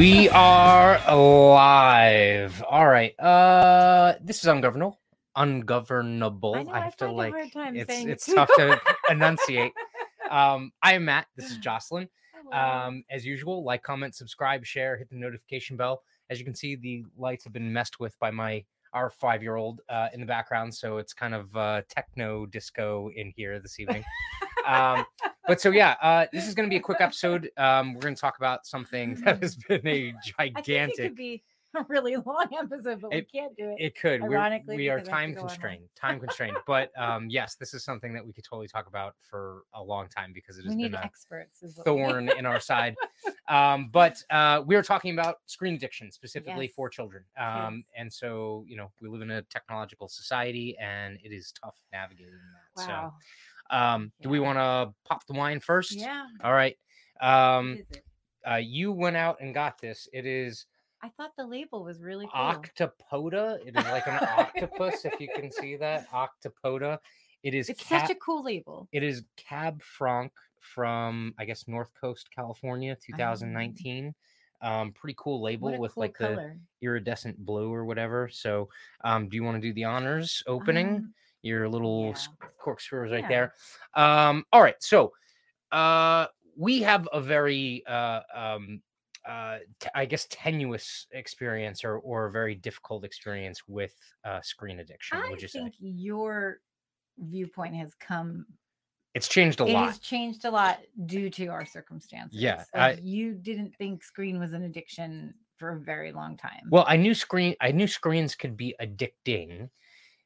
We are live. All right. Uh this is ungovernable. Ungovernable. I know, I have to like it's it's too. tough to enunciate. Um I am Matt. This is Jocelyn. Um as usual, like, comment, subscribe, share, hit the notification bell. As you can see, the lights have been messed with by my our five-year-old uh, in the background, so it's kind of uh, techno disco in here this evening. um, but so yeah, uh, this is going to be a quick episode. Um, we're going to talk about something that has been a I think it gigantic. could be a really long episode, but It- we can't do it. It could. We're, Ironically, we are because I have time constrained. Time constrained. But um, yes, this is something that we could totally talk about for a long time because it has been a experts. Is what we need. thorn in our side. Um, but uh, we are talking about screen addiction specifically Yes. for children. Um, and so you know we live in a technological society, and it is tough navigating that. Wow. So, um, do we want to pop the wine first? Yeah. All right. Um, uh, you went out and got this. It is I thought the label was really cool. Octopoda. It is like an octopus, if you can see that. Octopoda. It is It's ca- such a cool label. it is Cab Franc from I guess North Coast, California, 2019. Um, pretty cool label with cool like the iridescent blue or whatever. So, um, do you want to do the honors opening? Um, Your little yeah. s- corkscrew is right Yeah. there. Um, all right, so uh, we have a very uh, um, uh, t- I guess tenuous experience or or a very difficult experience with uh, screen addiction. I would you say think your viewpoint has come. it's changed a It lot? has changed a lot due to our circumstances. Yeah, Like, I- you didn't think screen was an addiction for a very long time. Well, I knew screen I knew screens could be addicting.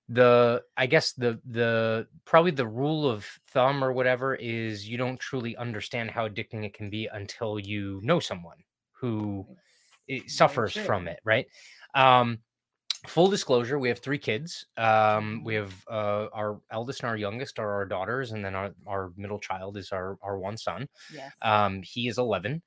The I guess the the probably the rule of thumb or whatever is you don't truly understand how addicting it can be until you know someone who suffers from it, right? Um full disclosure, we have three kids. Um we have uh our eldest and our youngest are our daughters and then our our middle child is our our one son. yes. Um, he is 11,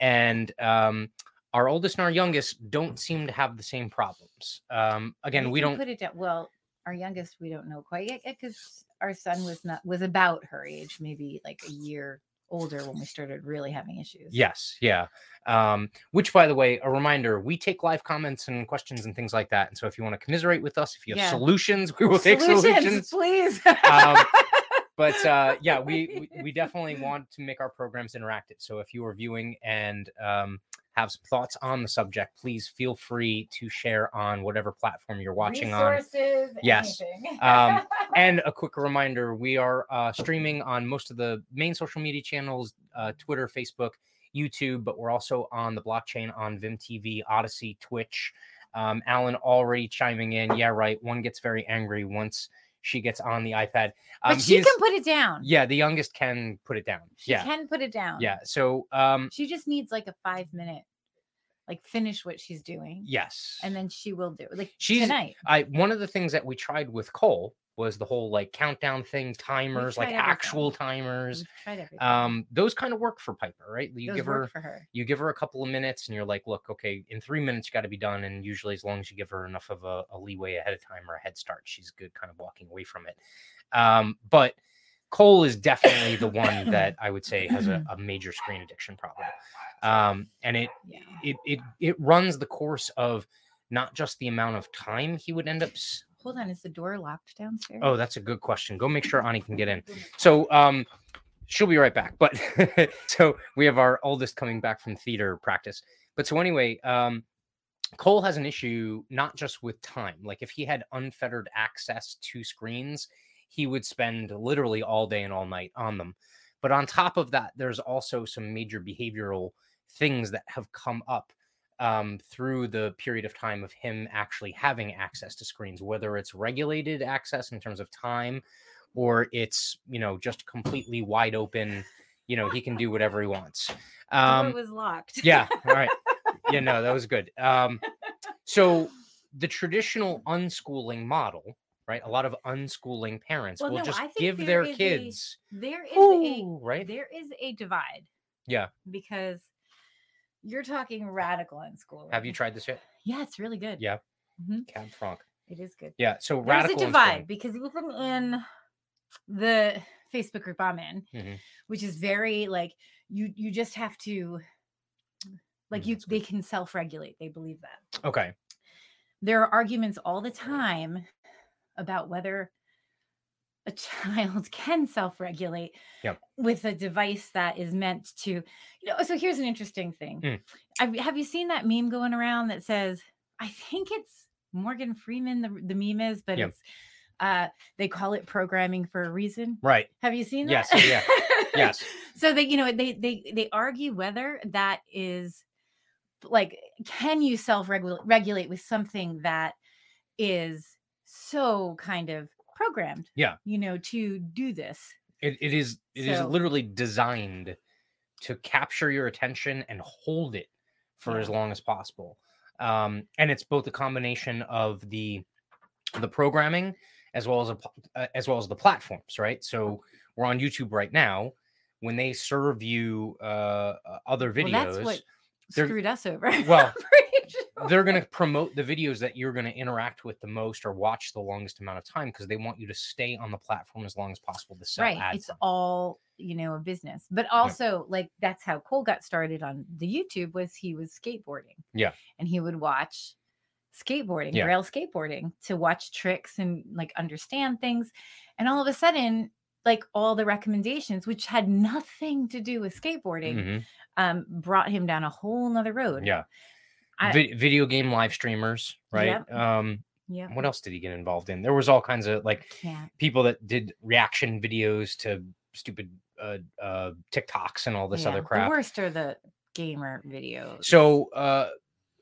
and um, our oldest and our youngest don't seem to have the same problems. Um, again, we can don't. put it down. Well, our youngest we don't know quite yet because our son was not was about her age, maybe like a year older when we started really having issues. Yes, yeah. Um, which, by the way, a reminder: we take live comments and questions and things like that. And so, if you want to commiserate with us, if you have Yeah. solutions, we will take solutions. please. Um, but uh, yeah, we, we we definitely want to make our programs interactive. So if you are viewing and um, have some thoughts on the subject, please feel free to share on whatever platform you're watching on. Resources, Yes. Um, and a quick reminder we are uh, streaming on most of the main social media channels uh, twitter facebook youtube but we're also on the blockchain on vimtv odysee twitch um, alan already chiming in yeah right one gets very angry once she gets on the ipad um, but she can put it down. yeah the youngest can put it down She yeah can put it down. yeah so um She just needs like a five minute, like finish what she's doing, yes and then she will do it. Like She's- tonight. I one of the things that we tried with Cole was the whole like countdown thing, timers, like everything. actual timers. We've tried everything. Um, those kind of work for Piper, right? You Those give her her. you give her a couple of minutes and you're like, look, okay, in three minutes you got to be done. And usually as long as you give her enough of a, a leeway ahead of time or a head start, she's good kind of walking away from it. Um, but Cole is definitely the one that I would say has a, a major screen addiction problem. Um, and it Yeah. it it it runs the course of not just the amount of time he would end up s- Hold on, is the door locked downstairs? Oh, that's a good question. Go make sure Ani can get in. So um she'll be right back. But so we have our oldest coming back from theater practice. But so anyway, um Cole has an issue not just with time. Like if he had unfettered access to screens, he would spend literally all day and all night on them. But on top of that, there's also some major behavioral things that have come up um, through the period of time of him actually having access to screens, whether it's regulated access in terms of time or it's, you know, just completely wide open. You know, he can do whatever he wants. Um, was locked. yeah. All right. Yeah, no, that was good. Um, so the traditional unschooling model, right? A lot of unschooling parents Well, will no, just give their is a- kids, there is "Ooh," a right? there is a divide. Yeah. Because you're talking radical unschooling. Have you tried this yet? Yeah, it's really good. Yeah. Mhm. Cab Franc. It is good. Yeah. So There's radical a divide because even in the Facebook group I'm in, Mhm. which is very like you you just have to Like Mm, you they can self-regulate. They believe that. Okay. There are arguments all the time about whether a child can self-regulate Yep. with a device that is meant to you know so here's an interesting thing Mm. Have, have you seen that meme going around that says i think it's morgan freeman the, the meme is but Yep. it's uh they call it programming for a reason Right. have you seen Yes, that yeah, Yes. so they you know they they they argue whether that is like can you self regulate with something that is so kind of programmed Yeah. you know to do this It, it is it is So- literally designed to capture your attention and hold it for as long as possible. Um, and it's both a combination of the the programming as well as a uh, as well as the platforms, right? So we're on YouTube right now. When they serve you uh, uh, other videos, well, that's what they're- screwed us over well. they're going to promote the videos that you're going to interact with the most or watch the longest amount of time because they want you to stay on the platform as long as possible to sell right ads. it's all you know a business but also like that's how cole got started on the youtube was he was skateboarding Yeah. and he would watch skateboarding Yeah. rail skateboarding to watch tricks and like understand things and all of a sudden like all the recommendations which had nothing to do with skateboarding Mhm. um brought him down a whole nother road Yeah. I- Vi- video game live streamers, right? Yep. Um, yeah what else did he get involved in? There was all kinds of like yeah people that did reaction videos to stupid uh, uh, TikToks and all this other crap. the worst are the gamer videos So, uh,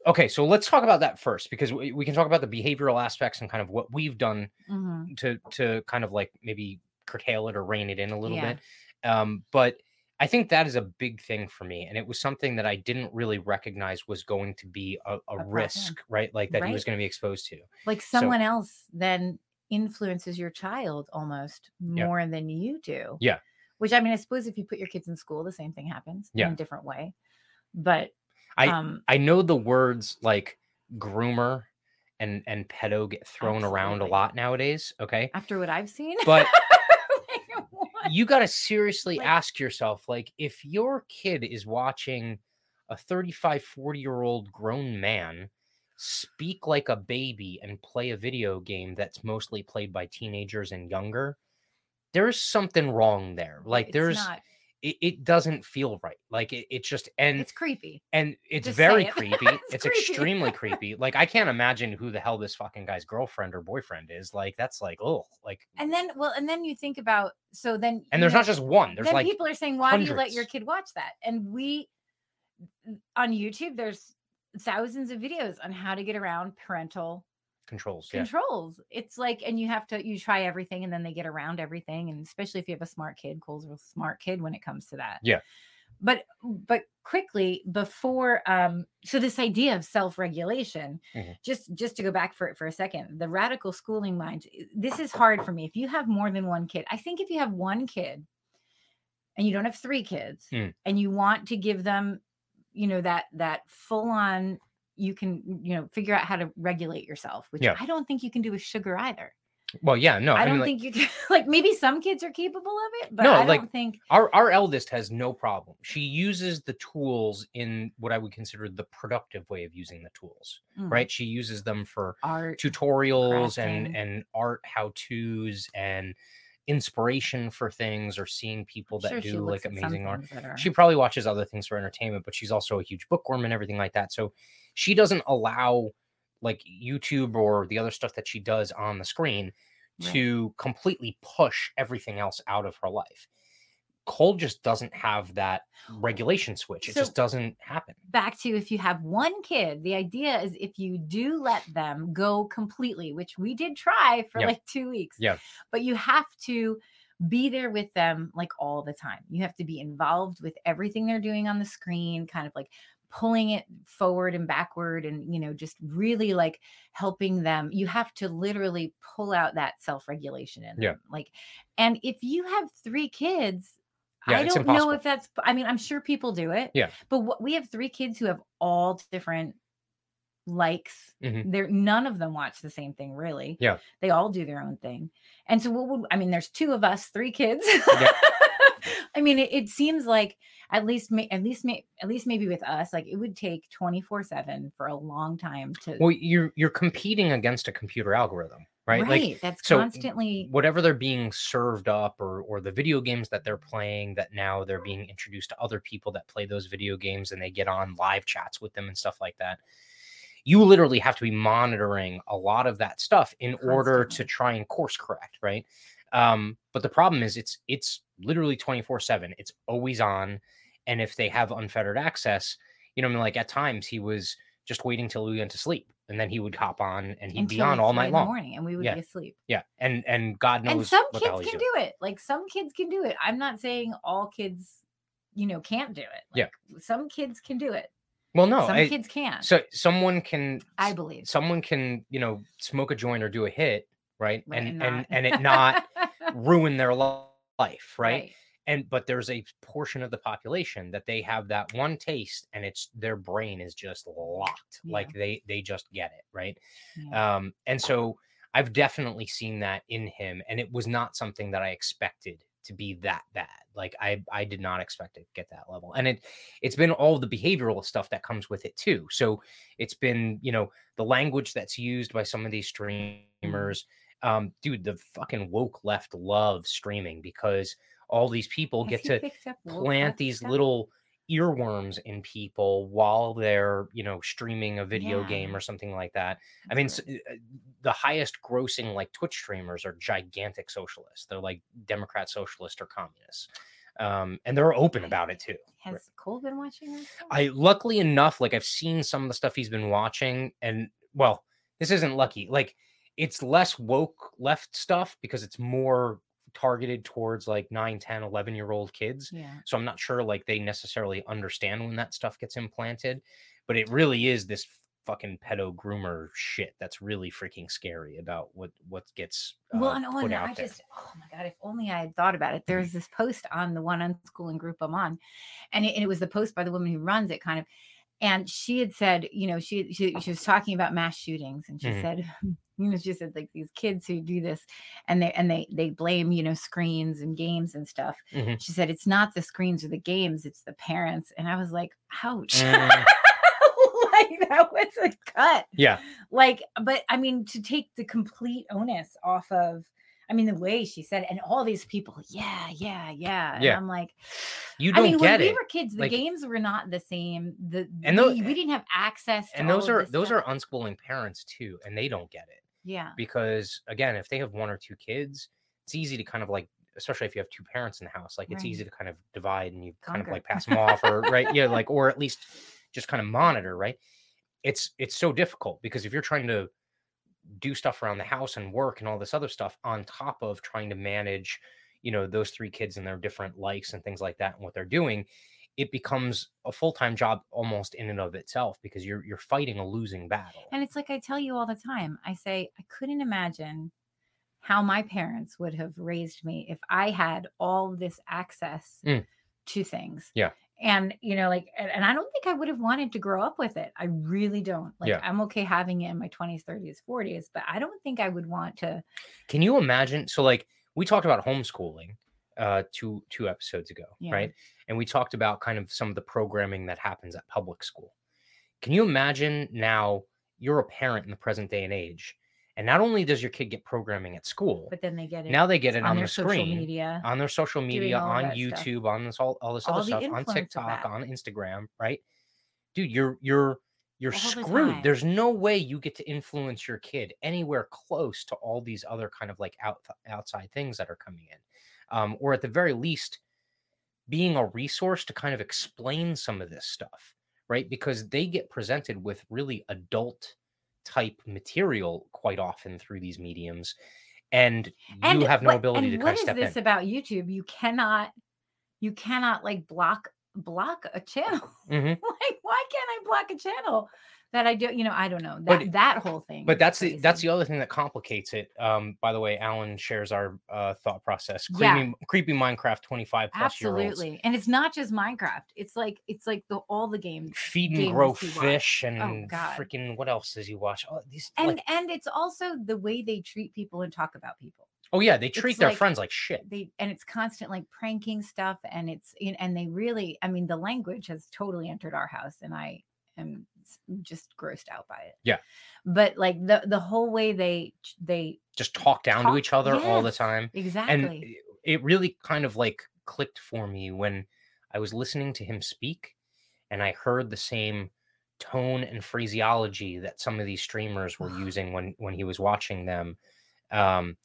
okay, so let's talk about that first because we, we can talk about the behavioral aspects and kind of what we've done Mhm. to to kind of like maybe curtail it or rein it in a little Yeah. bit. Um, but I think that is a big thing for me, and it was something that I didn't really recognize was going to be a, a, problem. risk, right? Like that he was going to be exposed to. like So- someone else then influences your child almost Yeah. more than you do. Yeah. Which I mean, I suppose if you put your kids in school, the same thing happens Yeah. in a different way. But I um I know the words like groomer and and pedo get thrown around a lot nowadays. Okay, after what I've seen, but? You got to seriously Like- ask yourself like if your kid is watching a 35 40 year old grown man speak like a baby and play a video game that's mostly played by teenagers and younger there's something wrong there. Like there's not, it, it doesn't feel right like it, it just and it's creepy. and it's Just very it. creepy It's it's, creepy. extremely creepy like i can't imagine who the hell this fucking guy's girlfriend or boyfriend is like that's like oh like And then well, and then you think about so then and there's know, not just one there's then like people are saying, why do you let your kid watch that? And we on YouTube, there's thousands of videos on how to get around parental controls yeah controls. It's like, and you have to you try everything, and then they get around everything. And especially if you have a smart kid, Cole's a smart kid when it comes to that. Yeah. But but quickly before um so this idea of self-regulation Mhm. just just to go back for it for a second the radical schooling mind this is hard for me if you have more than one kid i think if you have one kid and you don't have three kids Mm. and you want to give them you know that that full on you can you know figure out how to regulate yourself which Yeah. i don't think you can do with sugar either. Well yeah no i, i, don't mean like, think you can like maybe some kids are capable of it but No, i don't like, think our our eldest has no problem. She uses the tools in what i would consider the productive way of using the tools mm, right? She uses them for art tutorials and crafting. and art how to's and inspiration for things or seeing people that Sure, do like amazing art. she probably watches other things for entertainment but she's also a huge bookworm and everything like that so she doesn't allow like youtube or the other stuff that she does on the screen Right. to completely push everything else out of her life cole just doesn't have that regulation switch it So- just doesn't happen back to if you have one kid, the idea is if you do let them go completely, which we did try for Yeah. like two weeks. Yeah. But you have to be there with them like all the time. You have to be involved with everything they're doing on the screen, kind of like pulling it forward and backward and you know just really like helping them you have to literally pull out that self-regulation in Yeah. them like and if you have three kids Yeah, i don't know if that's i mean i'm sure people do it Yeah. but what, we have three kids who have all different likes. Mhm. They're none of them watch the same thing really. Yeah. They all do their own thing. And so what would I mean there's two of us, three kids. I I mean, it, it seems like at least, ma- at least, ma- at least maybe with us, like it would take twenty four seven for a long time to. Well, you're you're competing against a computer algorithm, right? Like That's so constantly. whatever they're being served up or or the video games that they're playing that now they're being introduced to other people that play those video games and they get on live chats with them and stuff like that you literally have to be monitoring a lot of that stuff in order to try and course correct right um but the problem is it's it's literally 24 7 it's always on and if they have unfettered access you know I mean, like at times he was just waiting till we went to sleep and then he would hop on and he'd be on all night long morning, and we would Yeah. be asleep. yeah, and and God knows and some kids can do it. Like some kids can do it. I'm not saying all kids, you know, can't do it. Yeah. Some kids can do it. Well, no, some I- kids can't. so someone can I believe. someone can you know smoke a joint or do a hit, right, Right, and and and and it not ruin their li- life, right? right. And but there's a portion of the population that they have that one taste, and it's their brain is just locked, Yeah. like they they just get it, right? Yeah. Um, and so I've definitely seen that in him, and it was not something that I expected to be that bad. Like I I did not expect to get that level. And it it's been all the behavioral stuff that comes with it too. So it's been, you know, the language that's used by some of these streamers. Um, dude, the fucking woke left love streaming because all these people Has get to picked up woke plant these stuff? little earworms in people while they're you know streaming a video Yeah. game or something like that i mean s- weird. uh, the highest grossing like twitch streamers are gigantic socialists they're like democrat socialist or communists um and they're open about it too has Cole been watching this? i luckily enough like i've seen some of the stuff he's been watching and well this isn't lucky like it's less woke left stuff because it's more targeted towards like 9 10 11 year old kids yeah. so i'm not sure like they necessarily understand when that stuff gets implanted but it really is this fucking pedo groomer shit that's really freaking scary about what what gets uh, well, and, oh, put and out I there. just, oh my God, if only I had thought about it. There's this post on the one unschooling group I'm on, and it, and it was the post by the woman who runs it, kind of. And she had said, you know, she she, she was talking about mass shootings, and she Mhm. said, you know, she said like these kids who do this, and they and they they blame you know screens and games and stuff. Mhm. She said it's not the screens or the games, it's the parents. And I was like, ouch. Mm. like that was a cut yeah like but i mean to take the complete onus off of i mean the way she said it, and all these people yeah yeah yeah and Yeah. i'm like you don't I mean get when it we were kids the like- games were not the same the And tho- we, we didn't have access to and those are those stuff. are unschooling parents too and they don't get it yeah because again if they have one or two kids it's easy to kind of like especially if you have two parents in the house like it's Right. easy to kind of divide and you kind of like pass them off or right yeah like or at least just kind of monitor right it's it's so difficult because if you're trying to do stuff around the house and work and all this other stuff on top of trying to manage you know those three kids and their different likes and things like that and what they're doing it becomes a full-time job almost in and of itself because you're you're fighting a losing battle and it's like i tell you all the time i say i couldn't imagine how my parents would have raised me if i had all this access Mm. to things Yeah. And you know like and, and i don't think i would have wanted to grow up with it i really don't like Yeah. i'm okay having it in my 20s 30s 40s but i don't think i would want to Can you imagine? So, like, we talked about homeschooling uh, two two episodes ago, Yeah. right? And we talked about kind of some of the programming that happens at public school. Can you imagine now? You're a parent in the present day and age, and not only does your kid get programming at school, but then they get it now they get it on on, their the social screen, media on their social media, on that stuff. YouTube, on this all, all this All other stuff, on TikTok, on Instagram, right? Dude, you're you're you're All screwed. time. There's no way you get to influence your kid anywhere close to all these other kind of like out outside things that are coming in, um, or at the very least, being a resource to kind of explain some of this stuff, right? Because they get presented with really adult type material quite often through these mediums, and you have no what- ability and to kind what of is step this in. about youtube you cannot you cannot like block block a channel Mhm. like why can't i block a channel that i do you know i don't know that But- that whole thing but that's the that's the other thing that complicates it um by the way alan shares our uh thought process Yeah. creepy creepy minecraft 25 plus year olds absolutely and it's not just minecraft it's like it's like the all the games feed and games grow he watched. fish and Oh, freaking what else does he watch oh these and like, and it's also the way they treat people and talk about people Oh yeah, they treat It's their like- friends like shit. they and it's constant like pranking stuff and it's and they really i mean the language has totally entered our house and i am s- just grossed out by it Yeah. but like the the whole way they they Just talk down to each other all the time. exactly and it- it really kind of like clicked for me when I was listening to him speak and I heard the same tone and phraseology that some of these streamers were using when when he was watching them um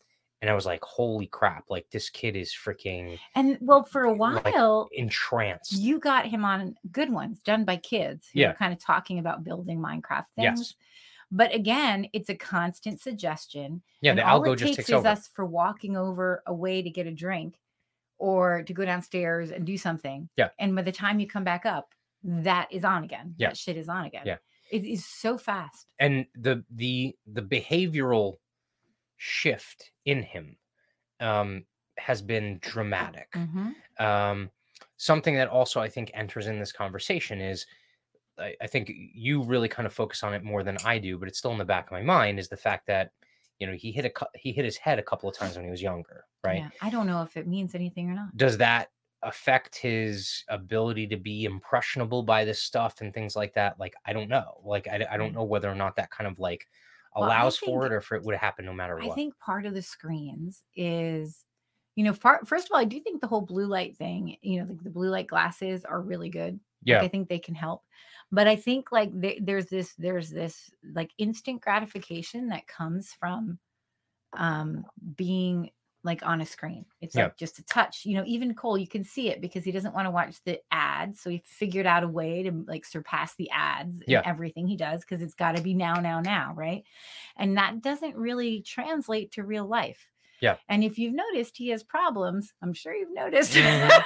and I was like holy crap like this kid is freaking and well for a eh, like, while entranced you got him on good ones done by kids who Yeah. kind of talking about building minecraft things yes but again it's a constant suggestion yeah and the all algo it just takes takes is over us for walking over a way to get a drink or to go downstairs and do something. Yeah. And by the time you come back up, that is on again. Yeah. That shit is on again. Yeah. It is so fast. and the the the behavioral shift in him um has been dramatic Mhm. um, something that also I think enters in this conversation is I, I think you really kind of focus on it more than I do, but it's still in the back of my mind is the fact that you know he hit a he hit his head a couple of times when he was younger, right? Yeah. I don't know if it means anything or not. Does that affect his ability to be impressionable by this stuff and things like that? Like I don't know. Like I, I don't know whether or not that kind of like Well, allows for it or if it would happen no matter what. I think part of the screens is, you know, far, first of all, I do think the whole blue light thing, you know, like the blue light glasses are really good. yeah, Like, I think they can help. But I think like they, there's this, there's this like instant gratification that comes from um being like on a screen. It's like just a touch. You know, even Cole, you can see it because he doesn't want to watch the ads. So he figured out a way to like surpass the ads Yeah. in everything he does because it's got to be now, now, now, right? And that doesn't really translate to real life. Yeah. And if you've noticed he has problems, I'm sure you've noticed Mhm.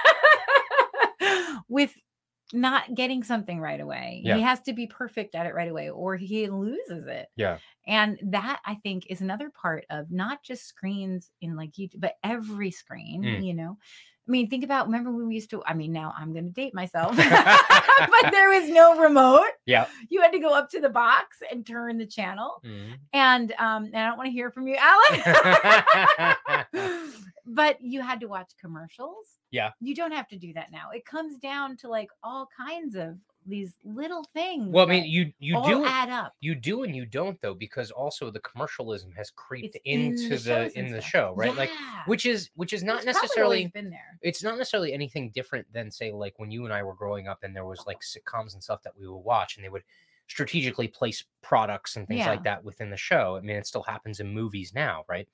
with not getting something right away. Yeah. He has to be perfect at it right away or he loses it. yeah, And that I think is another part of not just screens in like YouTube, but every screen, Mm. you know. I mean, think about remember when we used to, I mean, now I'm gonna date myself, but there was no remote. yeah. You had to go up to the box and turn the channel. Mhm. And um, and I don't want to hear from you, Alan. but you had to watch commercials. Yeah. You don't have to do that now. It comes down to like all kinds of these little things. well, I mean, you you do add up. you do and you don't though because also the commercialism has creeped It's in into the the, in the stuff. show right like which is which is not It's necessarily been there. it's not necessarily anything different than say like when you and I were growing up and there was like sitcoms and stuff that we would watch and they would strategically place products and things Yeah. like that within the show i mean it still happens in movies now right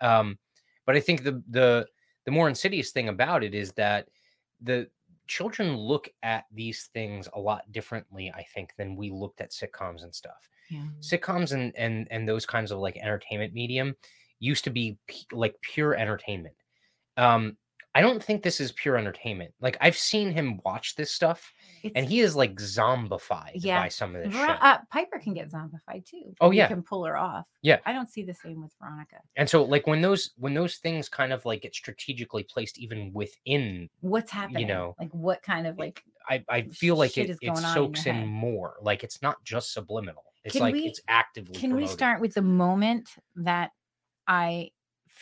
um but i think the the the more insidious thing about it is that the children look at these things a lot differently i think than we looked at sitcoms and stuff Yeah. sitcoms and and and those kinds of like entertainment medium used to be p- like pure entertainment um i don't think this is pure entertainment like i've seen him watch this stuff and he is like zombified Yeah. by some of this Ver- shit uh, Piper can get zombified too. Oh, You yeah. can pull her off. Yeah. I don't see the same with Veronica. and so like when those when those things kind of like get strategically placed even within What's happening? You know, like what kind of like i i feel like it, it on in soaks in more like it's not just subliminal it's Can like we- it's actively Can we start with the moment that I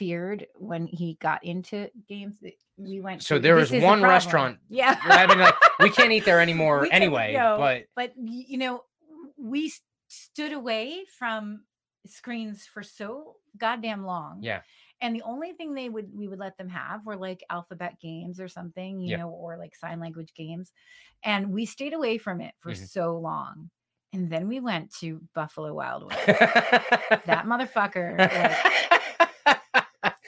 feared when he got into games that we went So to? there the one restaurant- Yeah. like we can't eat there anymore anyway go, but but you know we stood away from screens for so goddamn long yeah and the only thing they would we would let them have were like alphabet games or something you Yeah. know or like sign language games and we stayed away from it for Mhm. so long and then we went to buffalo wild west that motherfucker like,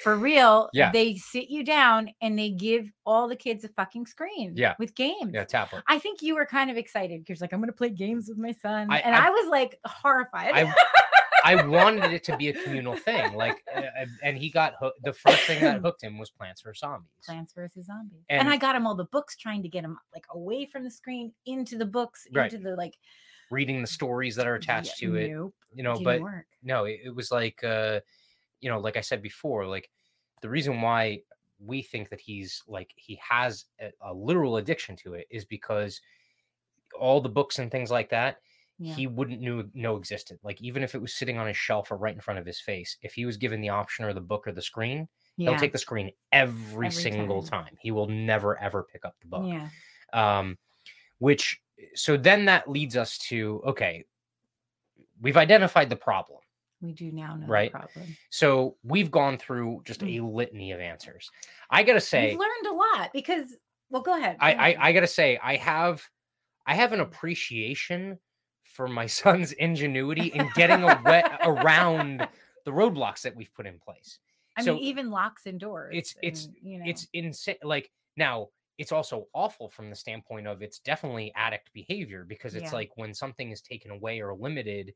for real Yeah. they sit you down and they give all the kids a fucking screen Yeah. with games yeah tablet I think you were kind of excited because like I'm gonna play games with my son, I- and I- I, was like horrified. I I wanted it to be a communal thing. Like, uh, and he got hooked. The first thing that hooked him was Plants vs Zombies. Plants vs Zombies, and, And- I got him all the books, trying to get him like away from the screen into the books, Right. into the like Reading the stories that are attached yeah, to it, Nope, you know. didn't But work. no, it, it was like, uh, you know, like I said before, like the reason why we think that he's like he has a, a literal addiction to it is because all the books and things like that. Yeah. he wouldn't knew, know existed. Like even if it was sitting on his shelf or right in front of his face, if he was given the option or the book or the screen, yeah. he'll take the screen every, Every single time. time. He will never ever pick up the book. yeah. Um, which so then that leads us to okay, we've identified the problem. We do now know Right. the problem. So we've gone through just a mm. litany of answers. I gotta say, We've learned a lot because well, go ahead. I, go I ahead. I gotta say, I have I have an appreciation for my son's ingenuity in getting away, around the roadblocks that we've put in place. I so mean, even locks and doors. it's- it's- and, you know, It's insane. Like now, it's also awful from the standpoint of it's definitely addict behavior because it's Yeah. like when something is taken away or limited,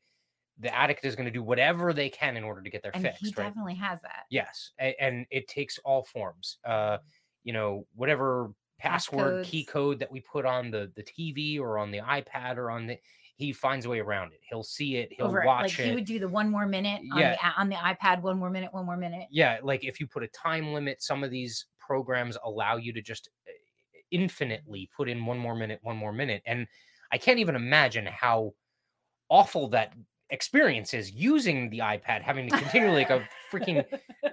the addict is going to do whatever they can in order to get their and fix. he right? definitely has that. Yes, a- and it takes all forms. Uh, you know, whatever password key code that we put on the the TV or on the iPad or on the, he finds a way around it. He'll see it. He'll Over watch like it. he would do the one more minute on, Yeah. the, on the iPad, one more minute, one more minute. yeah, like if you put a time limit, some of these programs allow you to just uh, infinitely put in one more minute, one more minute, and I can't even imagine how awful that experience is using the iPad, having to continually like a freaking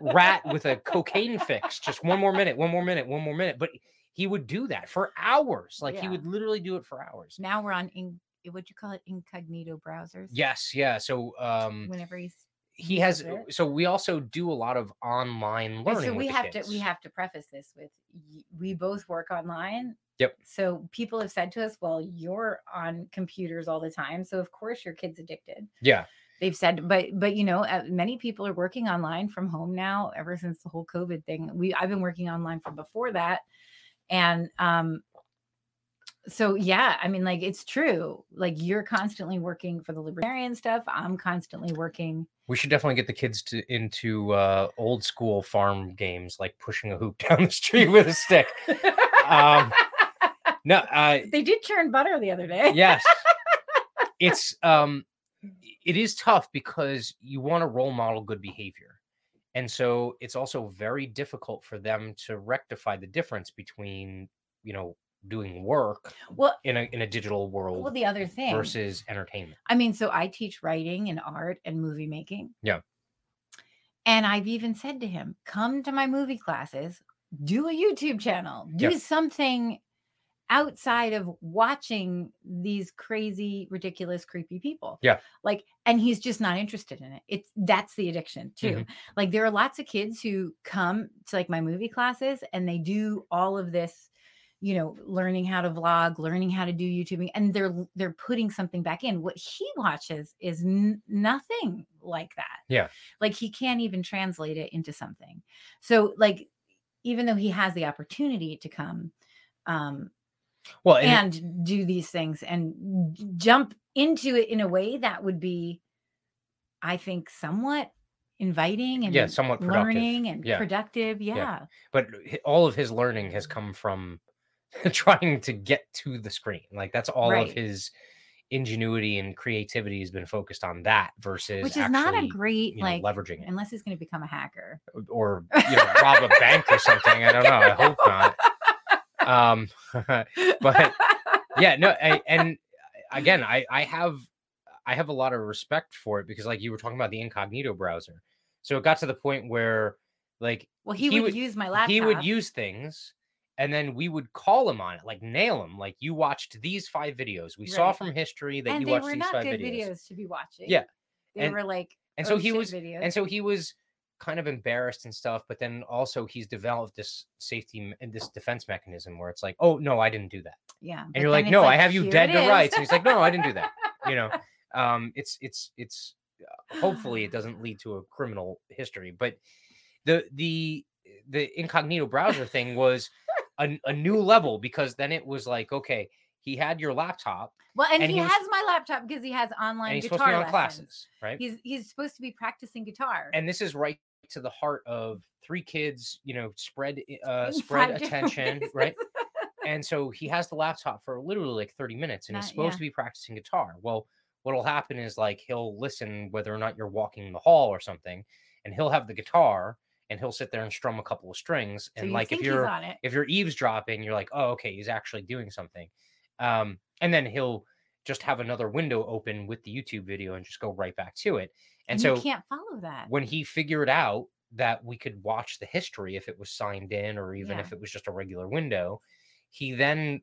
rat with a cocaine fix. Just one more minute, one more minute, one more minute. But he would do that for hours. Like he would literally do it for hours. now we're on in, what you call it incognito browsers. Yes, yeah. So um Whenever he's he has it. so we also do a lot of online And learning. so we have kids. to we have to preface this with we both work online Yep. so people have said to us well you're on computers all the time so of course your kid's addicted Yeah. they've said but but you know uh, many people are working online from home now ever since the whole covid thing we i've been working online from before that and um so yeah i mean like it's true like you're constantly working for the libertarian stuff i'm constantly working We should definitely get the kids to into uh old school farm games like pushing a hoop down the street with a stick. Um, No, uh they did churn butter the other day yes it's um it is tough because you want to role model good behavior and so it's also very difficult for them to rectify the difference between you know doing work well in a in a digital world well the other thing versus entertainment I mean, so I teach writing and art and movie making. Yeah. And I've even said to him, come to my movie classes, do a YouTube channel, do Yep. something outside of watching these crazy, ridiculous, creepy people. Yeah. Like, and he's just not interested in it. It's that's the addiction too. Mhm. Like, there are lots of kids who come to like my movie classes and they do all of this you know learning how to vlog learning how to do youtubing and they're they're putting something back in what he watches is n- nothing like that Yeah. like he can't even translate it into something so like even though he has the opportunity to come um well and, and do these things and jump into it in a way that would be i think somewhat inviting and yeah somewhat productive. learning and yeah. productive yeah. but all of his learning has come from trying to get to the screen. Like that's all of his ingenuity and creativity has been focused on that versus which is not a great you know, like leveraging it. unless he's going to become a hacker. Or you know rob a bank or something i don't know i hope not um but yeah no I, and again i i have i have a lot of respect for it because like you were talking about the incognito browser. So it got to the point where like well he, He would, would- use my laptop he would use things and then we would call him on it like nail him like you watched these five videos. We saw from history that and you they watched were these not five good videos. videos. to be watching. Yeah, they and- were like and so oh he shit was videos. and so he was kind of embarrassed and stuff but then also he's developed this safety and this defense mechanism where it's like oh no i didn't do that. Yeah and you're like no i have you dead to rights. And he's like no i didn't do that. You know um it's it's it's uh, hopefully it doesn't lead to a criminal history but the the the incognito browser thing was a, a new level because then it was like okay he had your laptop well and, and he, he was- has my laptop because he has online and he's guitar supposed to be on lessons. classes right? He's he's supposed to be practicing guitar. And this is right to the heart of three kids you know spread uh spread attention right? And so he has the laptop for literally like 30 minutes and he's supposed yeah. to be practicing guitar. Well what'll happen is like he'll listen whether or not you're walking the hall or something and he'll have the guitar and he'll sit there and strum a couple of strings so and you like if you're on it. if you're eavesdropping you're like oh okay he's actually doing something. Um and then he'll just have another window open with the YouTube video and just go right back to it. And, And, so you can't follow that. when he figured out that we could watch the history if it was signed in or even Yeah. if it was just a regular window, he then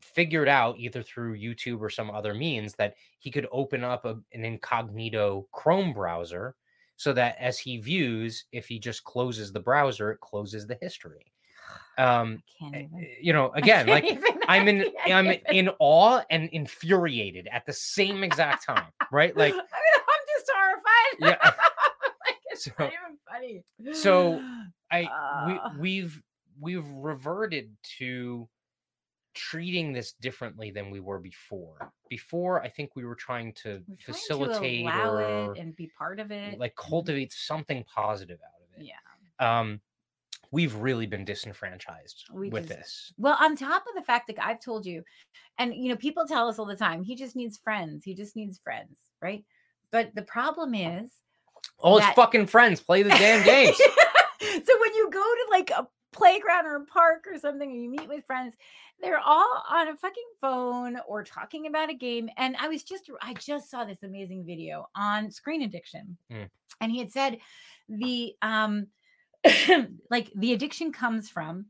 figured out either through YouTube or some other means that he could open up a, an incognito Chrome browser so that as he views, if he just closes the browser, it closes the history. Um, Can't even. eh, you know, again, like even- I'm in I'm even. in awe and infuriated at the same exact time, right? Like I mean, I'm just horrified. Yeah. like, it's So- not even funny. so I Uh. we we've we've reverted to treating this differently than we were before. Before, I think we were trying to We're trying facilitate or it and be part of it. like cultivate something positive out of it. Yeah. Um, we've really been disenfranchised We with just- this. Well, on top of the fact that I've told you, and you know, people tell us all the time, he just needs friends. He just needs friends, right? But the problem is, All his that- fucking friends play the damn games. so when you go to like a playground or a park or something and you meet with friends, they're all on a fucking phone or talking about a game. And I was just, I just saw this amazing video on screen addiction. Mm. And he had said the, um, like the addiction comes from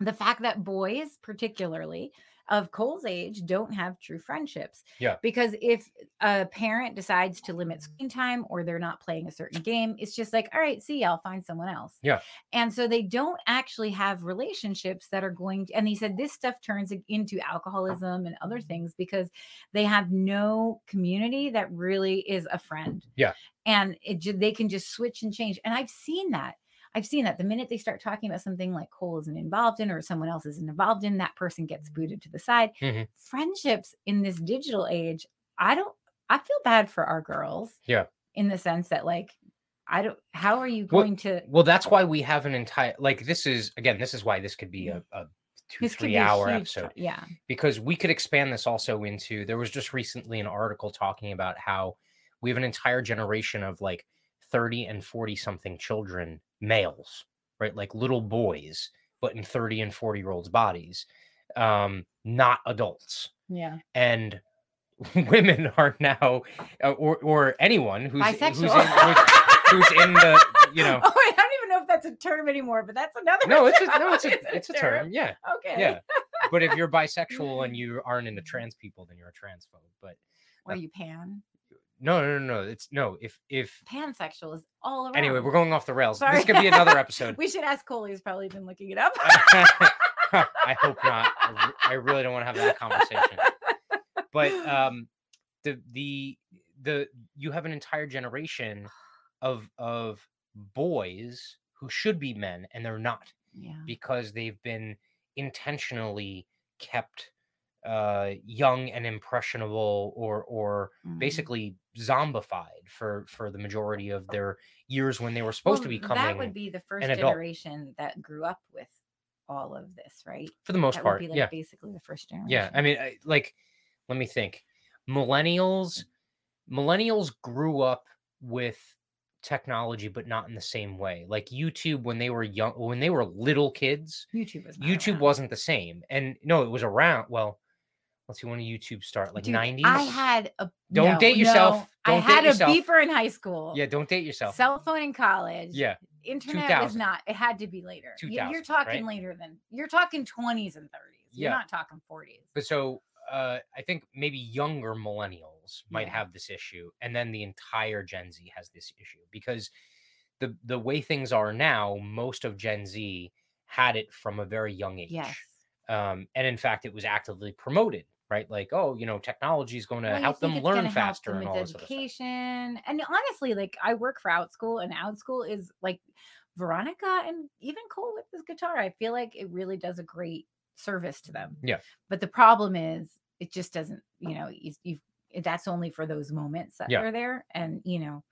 the fact that boys, particularly of Cole's age, don't have true friendships. Yeah. Because if a parent decides to limit screen time or they're not playing a certain game, it's just like, all right, see, I'll find someone else. Yeah. And so they don't actually have relationships that are going to, and he said this stuff turns into alcoholism and other things because they have no community that really is a friend. Yeah. And it they can just switch and change. And I've seen that. I've seen that the minute they start talking about something like Cole isn't involved in or someone else isn't involved in, that person gets booted to the side. Mhm. Friendships in this digital age, I don't, I feel bad for our girls. Yeah. In the sense that, like, I don't, how are you Well, going to, Well, that's why we have an entire like this is again, this is why this could be a, a two this three hour episode. Yeah. because we could expand this also into there was just recently an article talking about how we have an entire generation of like 30 and 40 something children males right like little boys but in 30 and 40 year olds bodies um not adults Yeah. and women are now uh, or or anyone who's who's in, Bisexual. who's, who's in the you know Oh, I don't even know if that's a term anymore, but that's another. no it's a no it's a it it's a term yeah Okay. yeah but if you're bisexual and you aren't into trans people then you're a transphobe but Or you pan. No, no, no, no. It's no. If if Pansexual is all around. anyway, we're going off the rails. Sorry. This could be another episode. we should ask Cole. He's probably been looking it up. I hope not. I, I really don't want to have that conversation. But um, the the the you have an entire generation of of boys who should be men and they're not yeah. because they've been intentionally kept uh young and impressionable or or Mhm. basically zombified for for the majority of their years when they were supposed to be coming That would be the first generation that grew up with all of this, right? for the most that part would be like yeah basically the first generation. yeah i mean I, like let me think millennials millennials grew up with technology but not in the same way like youtube when they were young when they were little kids YouTube was youtube around. wasn't the same and no it was around well let's see when did youtube start like 90s I had a Don't no, date yourself. no, Don't I had yourself. a beeper in high school. yeah don't date yourself Cell phone in college. yeah Internet was not. It had to be later. You're talking right? later than you're talking 20s and 30s. You're Yeah. not talking 40s. but so uh, I think maybe younger millennials might Yeah. have this issue, and then the entire Gen Z has this issue because the the way things are now, most of Gen Z had it from a very young age. Yes. Um, and in fact, it was actively promoted, right? Like, oh, you know, technology is going to Well, help them learn faster them and all this education. And honestly, like I work for OutSchool, and OutSchool is like Veronica and even Cole with his guitar. I feel like it really does a great service to them. Yeah. But the problem is, it just doesn't. You know, you, you that's only for those moments that Yeah. they're there, and you know.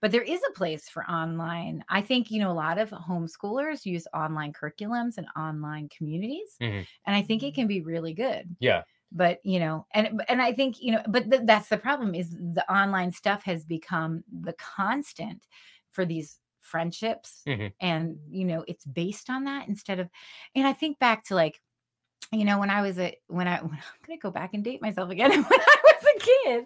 But there is a place for online. I think you know a lot of homeschoolers use online curriculums and online communities, Mhm. and I think it can be really good Yeah. But you know and and i think you know but th- that's the problem is the online stuff has become the constant for these friendships Mhm. and you know it's based on that instead of and i think back to like you know, when I was a when I when I'm gonna go back and date myself again. when I was a kid,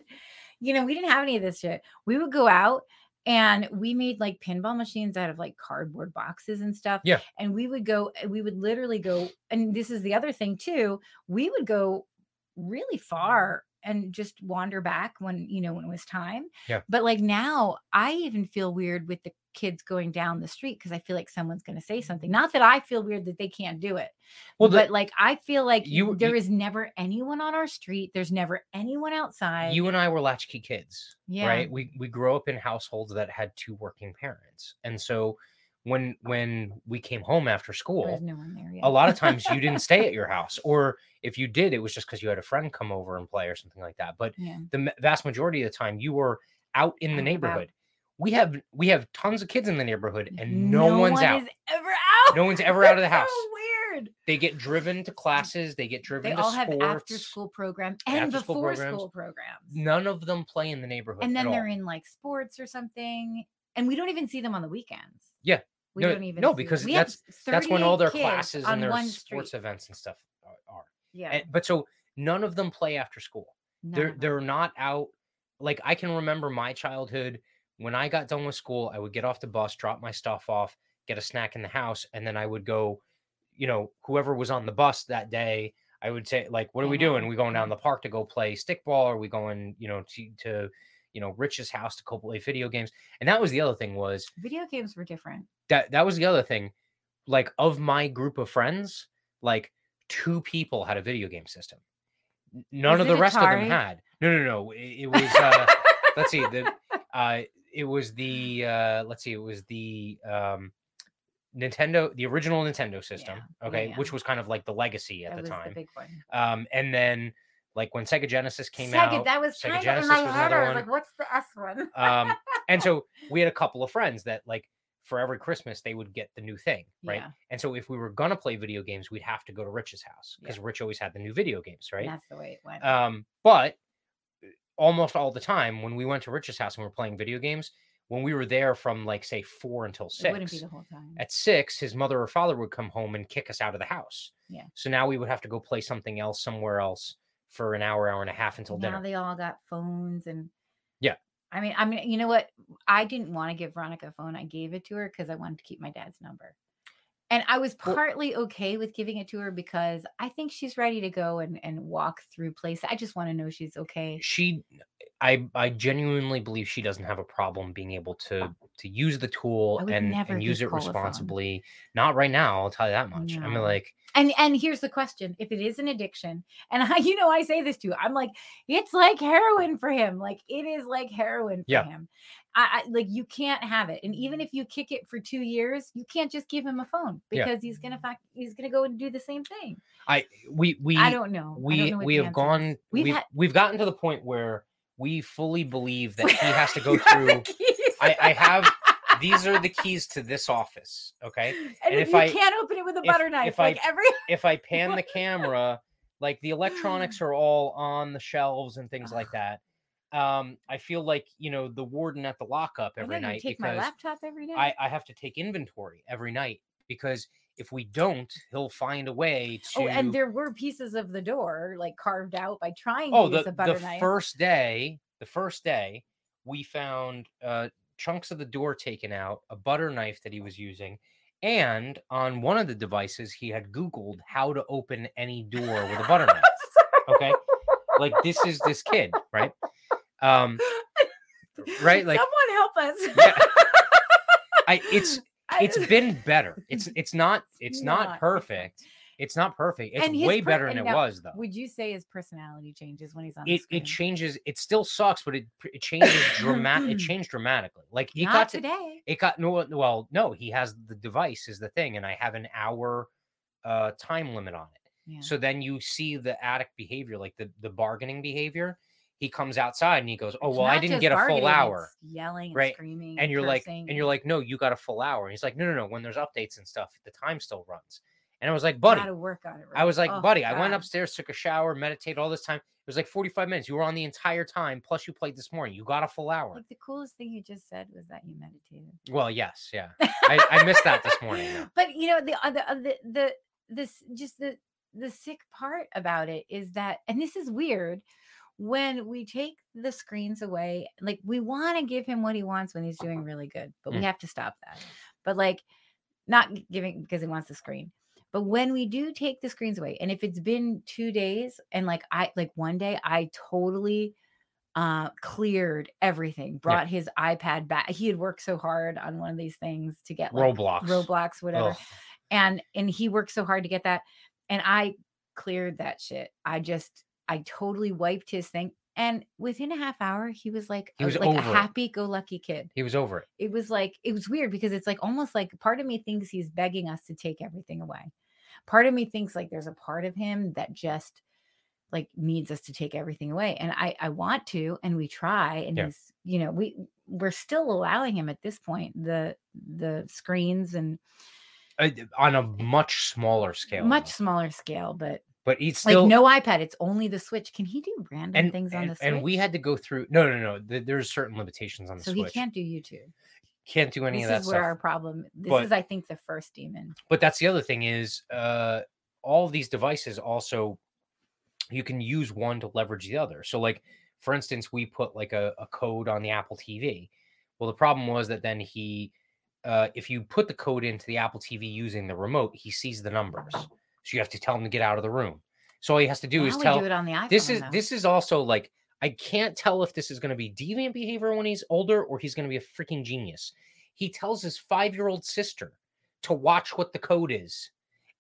you know, we didn't have any of this shit. We would go out and we made like pinball machines out of like cardboard boxes and stuff. Yeah. And we would go, we would literally go, and this is the other thing too. We would go really far and just wander back when you know when it was time. Yeah. But like now, I even feel weird with the kids going down the street because I feel like someone's going to say something. Not that I feel weird that they can't do it. Well, the- but like I feel like You- there you- is never anyone on our street. There's never anyone outside. you and I were latchkey kids, yeah. right? We we grew up in households that had two working parents, and so when when we came home after There school, was no one there a lot of times you didn't stay at your house, or if you did, it was just because you had a friend come over and play or something like that. But yeah. the vast majority of the time, you were out in the Out and about. neighborhood. We have we have tons of kids in the neighborhood, and no, one's one out. Is ever out. No one's ever out of the house. So weird. They get driven to classes. They get driven They to all have after school program and before programs. school programs. None of them play in the neighborhood. and then they're all. in like sports or something, and we don't even see them on the weekends. Yeah. We No, don't even no, because We that's- that's when all their classes and their sports street. events and stuff are. are. Yeah, And- but so none of them play after school. none they're they're not out. Like I can remember my childhood when I got done with school, I would get off the bus, drop my stuff off, get a snack in the house, and then I would go. You know, whoever was on the bus that day, I would say, like, "What are we mm-hmm, doing? with we going down mm-hmm. the park to go play stickball? Are we going, you know, to to, you know, Rich's house to go play video games?" And that was the other thing was video games were different. that that was the other thing like of my group of friends like two people had a video game system none Was of the rest of them had no no no it, it was uh let's see the uh it was the uh let's see it was the um nintendo the original nintendo system yeah, okay yeah. which was kind of like the legacy at that the time the big one. um and then like when sega genesis came Sega, out that was Sega kind of in Genesis my was head. I was like, "What's the S one?" um and so we had a couple of friends that like for every christmas they would get the new thing right Yeah. and so if we were gonna play video games we'd have to go to rich's house because rich always had the new video games right That's the way it went. um but uh, almost all the time when we went to rich's house and we were playing video games when we were there from like say four until it wouldn't be six the whole time. at six his mother or father would come home and kick us out of the house Yeah. so now we would have to go play something else somewhere else for an hour hour and a half until now dinner they all got phones and Yeah. I mean, I mean, you know what? I didn't want to give Veronica a phone. I gave it to her because I wanted to keep my dad's number. And I was Well- partly okay with giving it to her because I think she's ready to go and, and walk through places. I just want to know she's okay. she i i genuinely believe she doesn't have a problem being able to to use the tool and and use it Cole a phone. responsibly not right now i'll tell you that much i mean like And and here's the question: If it is an addiction, and I, you know, I say this too, I'm like, it's like heroin for him. Like it is like heroin for Yeah. him. I, I like you can't have it, and even if you kick it for two years, you can't just give him a phone Yeah. because he's gonna fact he's gonna go and do the same thing. i we we I don't know. I don't we know we have is. gone We've we've, had- we've gotten to the point where we fully believe that he has to go You have the through. I, I have these are the keys to this office okay and, and if, if you I- can't open it with a if- butter knife, if I- like every if i pan the camera like the electronics are all on the shelves and things like that um i feel like you know the warden at the lockup every night take my because laptop every day. I, I have to take inventory every night because if we don't, he'll find a way to. Oh, and there were pieces of the door like carved out by trying oh, to use the, a butter the knife. first day, the first day, we found uh, chunks of the door taken out, a butter knife that he was using, and on one of the devices, he had Googled how to open any door with a butter knife. Okay, like this is this kid, right? Um, right, like someone help us. yeah, I it's I- it's been better. It's it's not it's not, not, perfect. It's not perfect. It's way per- better than and it was though. Would you say his personality changes when he's on It it changes. It still sucks, but it it changes dramatic. It changed dramatically. Like it Not got to today. it got no well no he has the device is the thing, and I have an hour uh time limit on it. Yeah. So then you see the addict behavior, like the the bargaining behavior. He comes outside and he goes, "Oh well, I didn't get a full hour." Yelling, and right? screaming, and you're like and you're like no you got a full hour and he's like no no no when there's updates and stuff the time still runs and i was like buddy gotta work on it. i was like? Oh, buddy i went upstairs took a shower meditated all this time it was like 45 minutes you were on the entire time plus you played this morning you got a full hour Like the coolest thing you just said was that you meditated. well yes yeah I, I missed that this morning yeah. But you know the other uh, the the this just the the sick part about it is that, and this is weird, when we take the screens away, like we want to give him what he wants when he's doing really good, but we Mm. have to stop that. But like, not giving because he wants the screen. But when we do take the screens away, and if it's been two days, and like I like one day, I totally uh cleared everything, brought his iPad back. He had worked so hard on one of these things to get like Roblox. Roblox, whatever Ugh. and and he worked so hard to get that and i cleared that shit i just i totally wiped his thing and within a half hour he was like He was like a happy go lucky kid He was over it. it was like it was weird because it's like almost like part of me thinks he's begging us to take everything away part of me thinks like there's a part of him that just like needs us to take everything away and i i want to and we try and Yeah. he's you know we we're still allowing him at this point the the screens and Uh, on a much smaller scale. much smaller scale, but but he's still like no iPad. It's only the Switch. Can he do random and, things on the Switch? and we had to go through no no no th- there's certain limitations on the so switch So he can't do YouTube. can't do any This of that is stuff where our problem. This But- is, I think, the first demon. but that's the other thing is uh all these devices also you can use one to leverage the other so like for instance we put like a, a code on the apple tv well the problem was that then he uh if you put the code into the apple tv using the remote he sees the numbers so you have to tell him to get out of the room so all you has to do Now is tell do it on the iPhone. this is though. this is also like I can't tell if this is going to be deviant behavior when he's older or he's going to be a freaking genius. He tells his five year old sister to watch what the code is,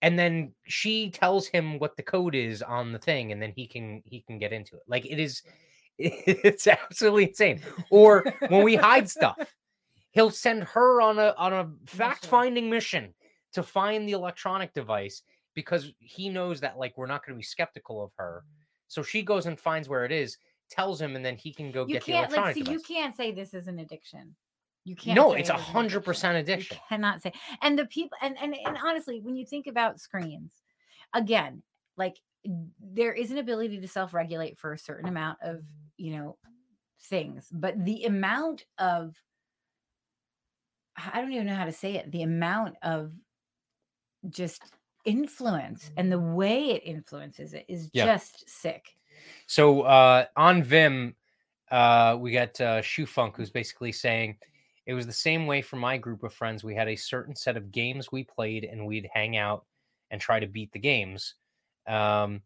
and then she tells him what the code is on the thing, and then he can he can get into it. Like it is, it's absolutely insane. Or when we hide stuff, he'll send her on a on a fact finding mission to find the electronic device because he knows that like we're not going to be skeptical of her. Mm-hmm. So she goes and finds where it is, tells him, and then he can go you get the can't like electronic see. You can't say this is an addiction. You can't. No, it's a hundred percent addiction. You cannot say. And the people, and, and and honestly, when you think about screens, again, like there is an ability to self-regulate for a certain amount of you know things, but the amount of I don't even know how to say it. The amount of just influence and the way it influences it is Yeah. just sick. So uh, on Vim, uh, we got uh, Shoe Funk, who's basically saying it was the same way for my group of friends. We had a certain set of games we played, and we'd hang out and try to beat the games. Um,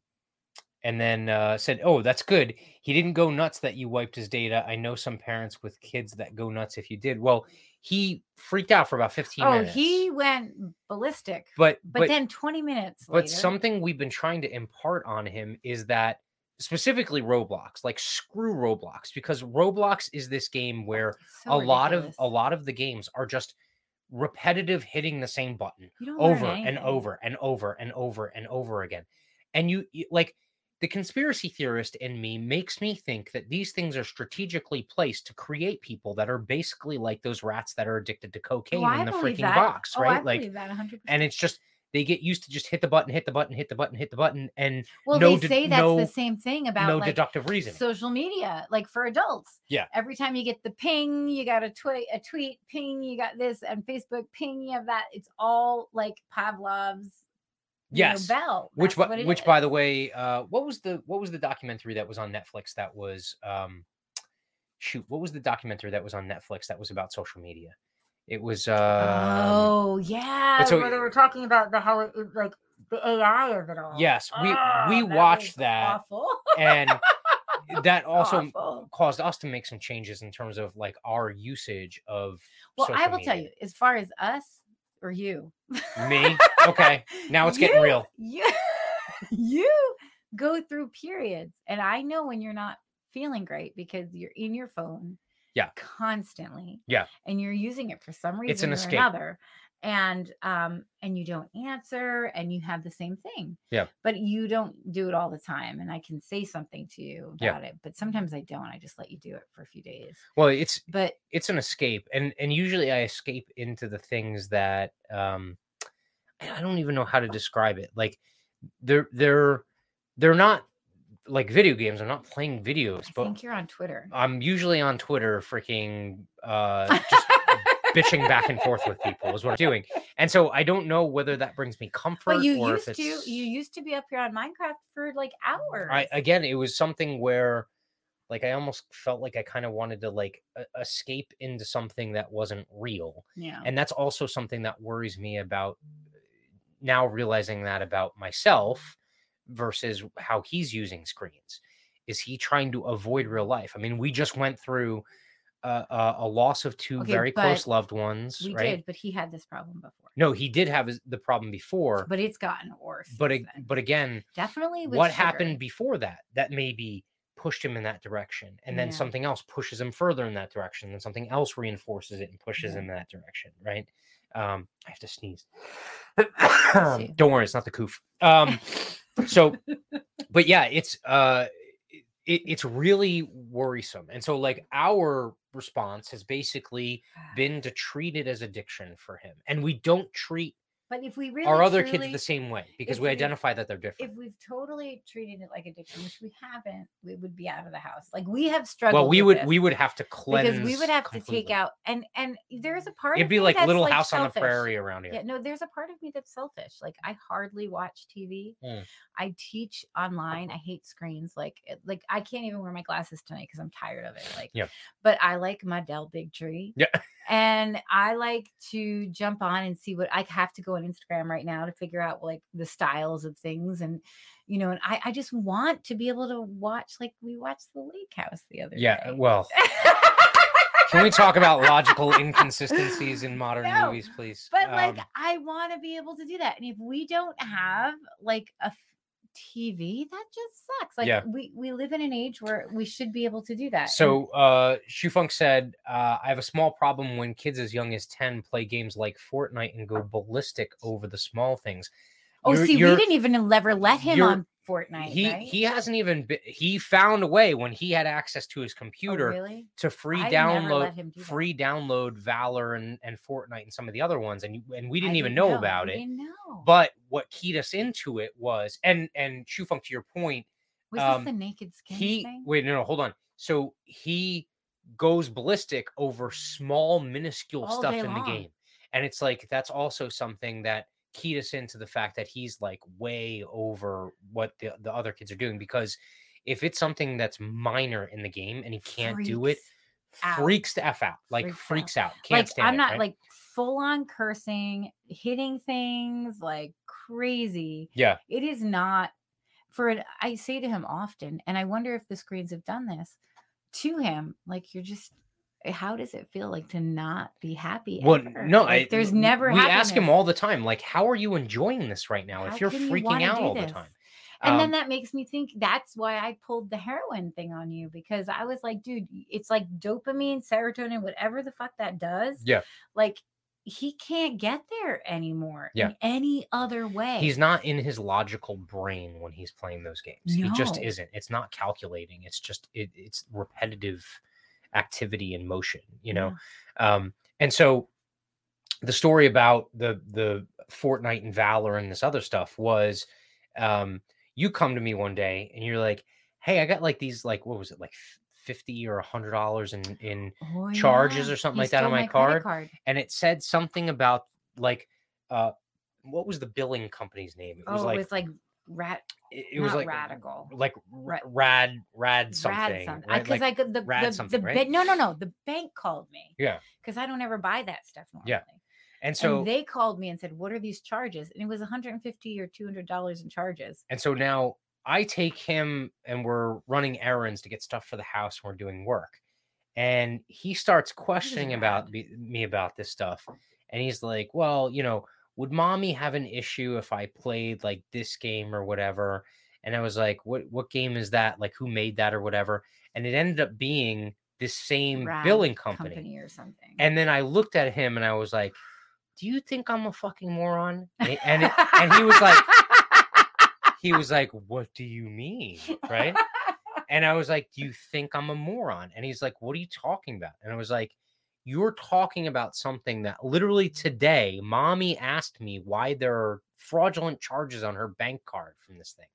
and then uh, said, "Oh, that's good. He didn't go nuts that you wiped his data. I know some parents with kids that go nuts if you did. Well, he freaked out for about fifteen Oh, minutes. he went ballistic. but But, but then 20 minutes but later, something we've been trying to impart on him is that specifically Roblox, like screw Roblox, because Roblox is this game where so a lot of a lot of the games are just repetitive hitting the same button You don't learn over and over and over and over and over again. And you like the conspiracy theorist in me makes me think that these things are strategically placed to create people that are basically like those rats that are addicted to oh, cocaine Oh, in the freaking that. box, Oh, right? Like that 100%. and it's just they get used to just hit the button, hit the button, hit the button, hit the button, and well, no they de- say that's no- the same thing about no like deductive reason. social media, like for adults. Yeah. Every time you get the ping, you got a tweet, a tweet, ping, you got this, and Facebook, ping, you have that. It's all like Pavlov's you know, yes, bell. which That's it which by the way, uh, what was the what was the documentary that was on Netflix that was um, shoot, what was the documentary that was on Netflix that was about social media? It was um, oh yeah, so- where they were talking about the how it, like the AI of it all. Yes, we- Ah, we watched that. Awful. and that also Awful. caused us to make some changes in terms of like our usage of Well, I will tell you, as far as us or you, Me? Okay, now it's getting real. You, you go through periods, and I know when you're not feeling great because you're in your phone, Yeah. constantly, Yeah. and you're using it for some It's an reason or escape. another, and um, and you don't answer, and you have the same thing, Yeah. but you don't do it all the time, and I can say something to you Yeah. it, but sometimes I don't. I just let you do it for a few days, Well, it's but it's an escape and and usually i escape into the things that um i I don't even know how to describe it like they're they're they're not like video games i'm not playing videos I but think you're on Twitter. i'm usually on twitter freaking uh just bitching back and forth with people is what I'm doing. And so I don't know whether that brings me comfort But you or used if to you used to be up here on Minecraft for like hours. I again, it was something where like I almost felt like I kind of wanted to like escape into something that wasn't real. yeah. And that's also something that worries me about eh, now realizing that about myself versus how he's using screens. Is he trying to avoid real life? I mean, we just went through a, a loss of two Okay, very close loved ones, we right? did, but he had this problem before. No, he did have his- the problem before, But it's gotten worse. but but again, definitely what sugar. happened before that that maybe pushed him in that direction and then Yeah. something else pushes him further in that direction and something else reinforces it and pushes Yeah. him in that direction right um i have to sneeze don't worry it's not the coof um so but yeah it's uh it, it's really worrisome and so like our response has basically ah. been to treat it as addiction for him and we don't treat But if we really our other truly, kids the same way because we we- identify that they're different. if we've totally treated it like addiction, which we haven't, we would be out of the house. Like we have struggled. well we would we would have to cleanse because we would have to take out and and there's a part. It'd of be me like that's, Little like, House on the selfish. Prairie around here. Yeah, no, there's a part of me that's selfish. Like I hardly watch TV. Mm. I teach online. I hate screens. Like it- like I can't even wear my glasses tonight because I'm tired of it. Like Yeah. But I like my Dell Big Tree. Yeah. And I like to jump on and see what I have to go on Instagram right now to figure out like the styles of things and you know, and I, I just want to be able to watch like we watched the lake house the other Yeah, day. well, can we talk about logical inconsistencies in modern No, movies, please? But like, Um, I want to be able to do that. And if we don't have like a TV, that just sucks. Like Yeah. we we live in an age where we should be able to do that. So uh Shufunk said, uh, I have a small problem when kids as young as 10 play games like Fortnite and go ballistic over the small things. oh, you're- see, we didn't even ever let him on Fortnite. He right? he hasn't even be, he found a way when he had access to his Oh, computer really? to free I download do free download Valor and, and Fortnite and some of the other ones and you, and we I didn't even know, about We it. didn't know. But what keyed us into it was and and Shufunk to your point, was um, this the naked skin he thing? wait no no hold on. So he goes ballistic over small minuscule All stuff in the game. And it's like that's also something that keyed us into the fact that he's like way over what the, the other kids are doing because if it's something that's minor in the game and he can't do it, Freaks out. freaks the f out, like Freaks out. freaks out. Can't like stand I'm it, not right? like full on cursing, hitting things like crazy. yeah, It is not for it. I say to him often, and I wonder if the screens have done this to him. Like you're just how does it feel like to not be happy? Well, ever? no, Like, I, there's never We ask him all the time, like, how are you enjoying this right now? How if you're can you freaking out all this? the time, And then Um, that makes me think that's why I pulled the heroin thing on you because I was like, dude, it's like dopamine, serotonin, whatever the fuck that does. Yeah. Like he can't get there anymore Yeah. in any other way. he's not in his logical brain when he's playing those games. He just isn't. It's not calculating. It's just it, it's repetitive activity and motion. You know, um, and so the story about the the Fortnite and Valor and this other stuff was, um, you come to me one day and you're like, "Hey, I got like these like what was it like fifty or a hundred dollars in in Oh, charges or something He like that on stole my credit card, and it said something about like uh what was the billing company's name? It was oh, like it was like rat. it, it was like radical. like Ra- rad rad something Rad something. right? Because Like, I could the the, the right? bank. No, no, no. The bank called me. Yeah. Because I don't ever buy that stuff normally. Yeah. and so and they called me and said, "What are these charges?" And it was 150 or 200 dollars in charges. and so now I take him and we're running errands to get stuff for the house and we're doing work. And he starts questioning about me about this stuff. And he's like, Well, you know, would mommy have an issue if I played like this game or whatever? And I was like, What what game is that? Like who made that or whatever? And it ended up being this same Rad billing company. or something. And then I looked at him and I was like, Do you think I'm a fucking moron? And, and, it- and he was like, he was like, What do you mean? Right. And I was like, Do you think I'm a moron? And he's like, What are you talking about? And I was like, You're talking about something that literally today, mommy asked me why there are fraudulent charges on her bank card from this thing.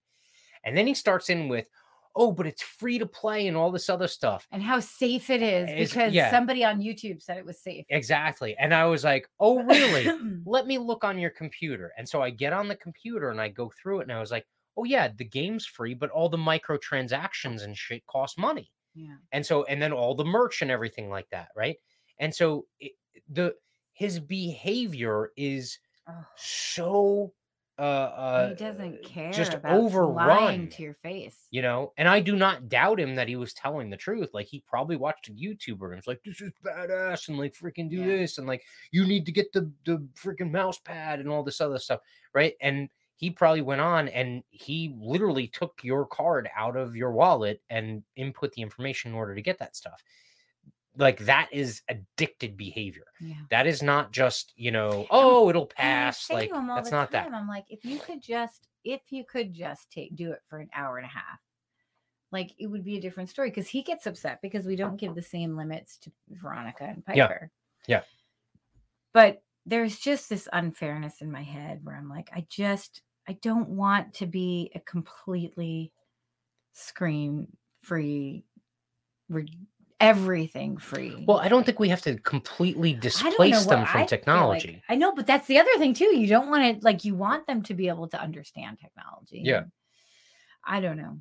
And then he starts in with, oh, but it's free to play and all this other stuff. and how safe it is It's- because yeah. somebody on YouTube said it was safe. Exactly. And I was like, oh, really? Let me look on your computer. And so I get on the computer and I go through it and I was like, oh, yeah, the game's free, but all the microtransactions and shit cost money. yeah. and so and then all the merch and everything like that right and so it, the his behavior is Oh, so uh uh he doesn't care just about lying overrun. to your face. you know and i do not doubt him that he was telling the truth like he probably watched a youtuber and was like this is badass and like freaking do Yeah. this and like you need to get the the freaking mouse pad and all this other stuff right and he probably went on and he literally took your card out of your wallet and input the information in order to get that stuff like that is addicted behavior Yeah. that is not just you know oh it'll pass like to him all that's not time, that I'm like, if you could just, if you could just take, do it for an hour and a half, like it would be a different story. Because he gets upset because we don't give the same limits to Veronica and Yeah. Piper. Yeah. But there's just this unfairness in my head where I'm like, I just, I don't want to be a completely screen free, re- everything free. well i don't think we have to completely I displace them I from like- technology I know, but that's the other thing too. You don't want to like you want them to be able to understand technology. Yeah. I don't know.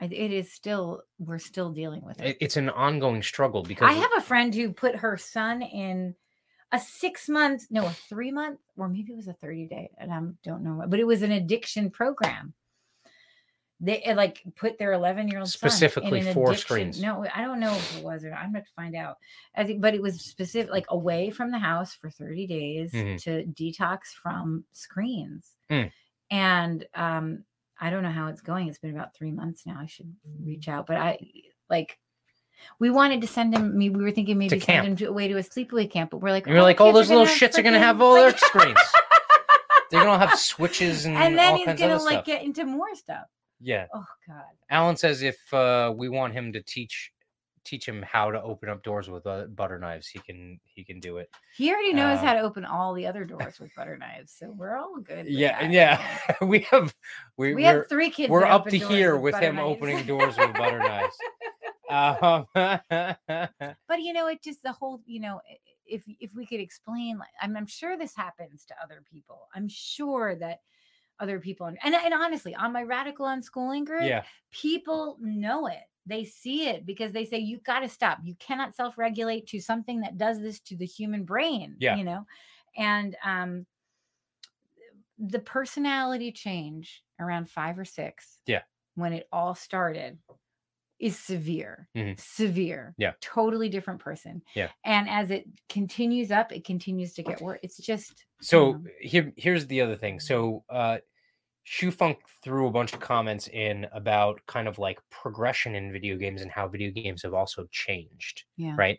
It is still we're still dealing with it. it, it's an ongoing struggle because I have a friend who put her son in a six month, no, a three month, or maybe it was a 30 day, and I don't know, what- but it was an addiction program. They uh, like put their 11 year old Specifically four screens. No, I don't know if it was or not. I'm going to find out. I think, but it was specific, like away from the house for 30 days Mhm. to detox from screens. Mm. And um, I don't know how it's going. It's been about three months now. I should reach out, but I like we wanted to send him. We were thinking maybe send him to, away to a sleepaway camp, but we're like, And you're "Oh, like, all kids those little shits are gonna have all their screens. They're gonna have switches and, and then all he's kinds gonna like stuff. get into more stuff. Yeah. Oh God. Alan says if uh, we want him to teach teach him how to open up doors with uh, butter knives, he can he can do it. He already knows Uh, how to open all the other doors with butter knives, so we're all good. Yeah, that. yeah. we have we, We have three kids. we're up to here with butter him knives. opening doors with butter knives. Um, but you know it just the whole you know if if we could explain like I'm, I'm sure this happens to other people i'm sure that other people and, and honestly on my radical unschooling group yeah, people know it they see it because they say you got to stop you cannot self-regulate to something that does this to the human brain Yeah. you know and um the personality change around five or six Yeah. when it all started is severe Mhm. severe Yeah. totally different person Yeah. and as it continues up it continues to get worse it's just So here, here's the other thing. So uh Shoe Funk threw a bunch of comments in about kind of like progression in video games and how video games have also changed, yeah right?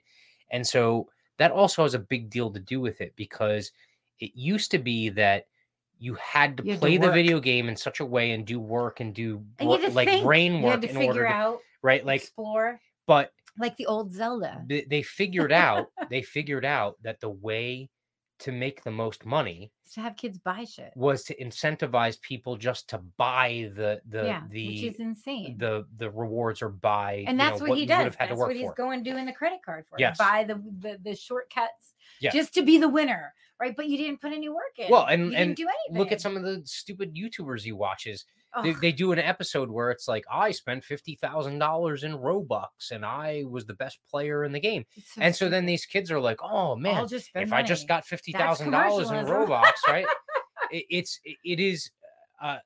And so that also has a big deal to do with it because it used to be that you had to You had to play the video game in such a way and do work and do and like think. brain work in order to, out right like explore but like the old zelda they, they figured out they figured out that the way to make the most money to have kids buy shit was to incentivize people just to buy the the yeah which the is insane the the rewards or buy and you that's know, what he does. have had to That's what he's for. going doing the credit card for. Yes. Buy the, the the shortcuts Yeah. just to be the winner, right? But you didn't put any work in. Well, and- you and didn't do anything. Look at some of the stupid YouTubers he watches. They, they do an episode where it's like, I spent fifty thousand dollars in Robux and I was the best player in the game. so and so then these kids are like, Oh man, if I just got fifty thousand dollars in. Robux, right? it, it's it, it is uh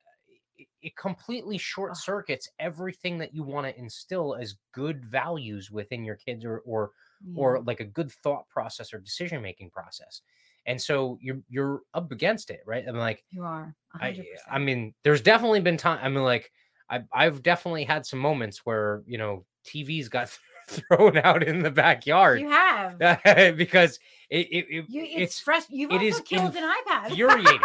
it, it completely short circuits everything that you want to instill as good values within your kids or or Yeah. or like a good thought process or decision making process. And so you're you're up against it, right? I'm like, you are. I 100%. I mean, there's definitely been time. I mean, like I've I've definitely had some moments where you know TVs got thrown out in the backyard you have. because it, it, it You, it's, it's fresh. You've it also is killed an iPad. infuriating.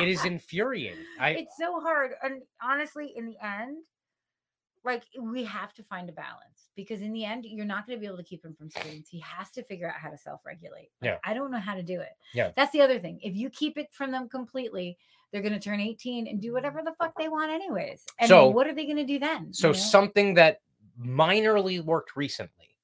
it is infuriating. I it's so hard and honestly in the end like we have to find a balance because in the end you're not going to be able to keep him from screens he has to figure out how to self-regulate Like, Yeah. i don't know how to do it Yeah. that's the other thing if you keep it from them completely they're going to turn 18 and do whatever mm. the fuck they want anyways. And So- then what are they going to do then? So you know? something that minorly worked recently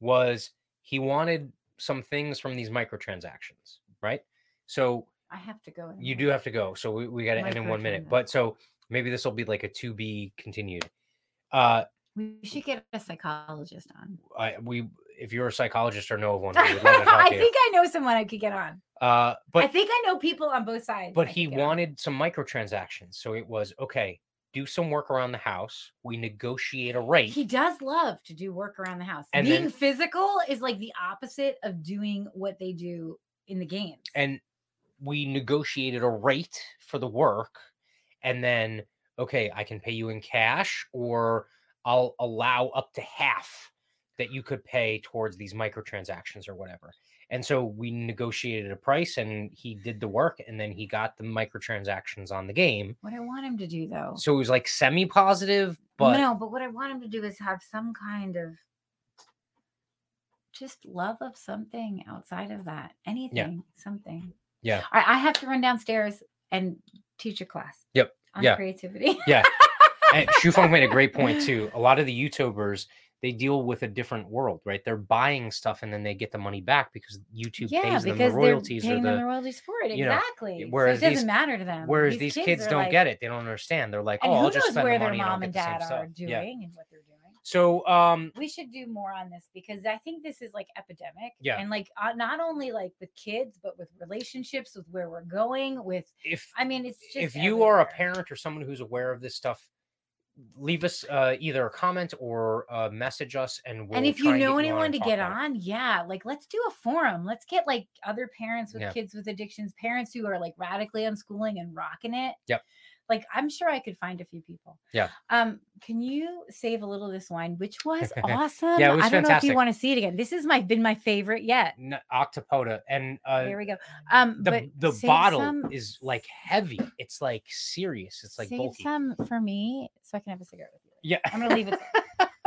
was he wanted some things from these microtransactions, right? So I have to go. in a you do have to go. So we, we got to end in one minute. But so maybe this will be like a to be continued. Uh, We should get a psychologist on. I, we if you're a psychologist or know of one, we would love to talk I think I know someone I could get on. Uh, but I think I know people on both sides. but I he get on. wanted some microtransactions. So it was okay. Do some work around the house. We negotiate a rate. He does love to do work around the house. And Being then- physical is like the opposite of doing what they do in the games. and we negotiated a rate for the work and then okay i can pay you in cash or i'll allow up to half that you could pay towards these microtransactions or whatever and so we negotiated a price and he did the work and then he got the microtransactions on the game what I want him to do though. so it was like semi positive but no, but what I want him to do is have some kind of just love of something outside of that. Anything, something. Yeah. I, I have to run downstairs and teach a class. Yep, On yeah. creativity. yeah and Shufeng made a great point too. A lot of the YouTubers they deal with a different world, right? They're buying stuff and then they get the money back because YouTube yeah, pays them the royalties they're or the. them the royalties for it. you know, Exactly. whereas so it doesn't these- matter to them. Whereas these, kids, are don't like- get it. They don't understand. They're like, And who I'll just knows spend where the their money and I'll mom and get the same dad are stuff. doing Yeah. and what they're doing. So, um, we should do more on this because I think this is like epidemic. Yeah. And like uh, not only like with kids, but with relationships, with where we're going, with if I mean, it's just if you are a parent or someone who's aware of this stuff, leave us uh, either a comment or uh, message us, and we'll and if you know anyone to get on, yeah, like let's do a forum. Let's get like other parents with Yeah. kids with addictions, parents who are like radically unschooling and rocking it. Yep. Like I'm sure I could find a few people. Yeah. Um, can you save a little of this wine, which was awesome? Yeah, it was I don't know if you want to see it again. This is my been my favorite yet. N- Octopoda, and uh, Here we go. Um, the the bottle some- is like heavy. It's like serious. It's like save bulky. some for me so I can have a cigarette with you. Yeah. I'm gonna leave it.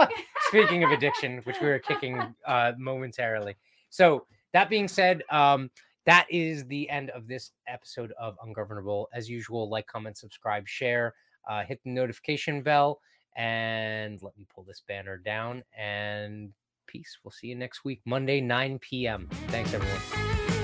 Speaking of addiction, which we were kicking uh, momentarily. So that being said, um, that is the end of this episode of Ungovernable. As usual, like, comment, subscribe, share, uh, hit the notification bell, and let me pull this banner down. And peace. We'll see you next week, Monday, 9 p.m. Thanks, everyone.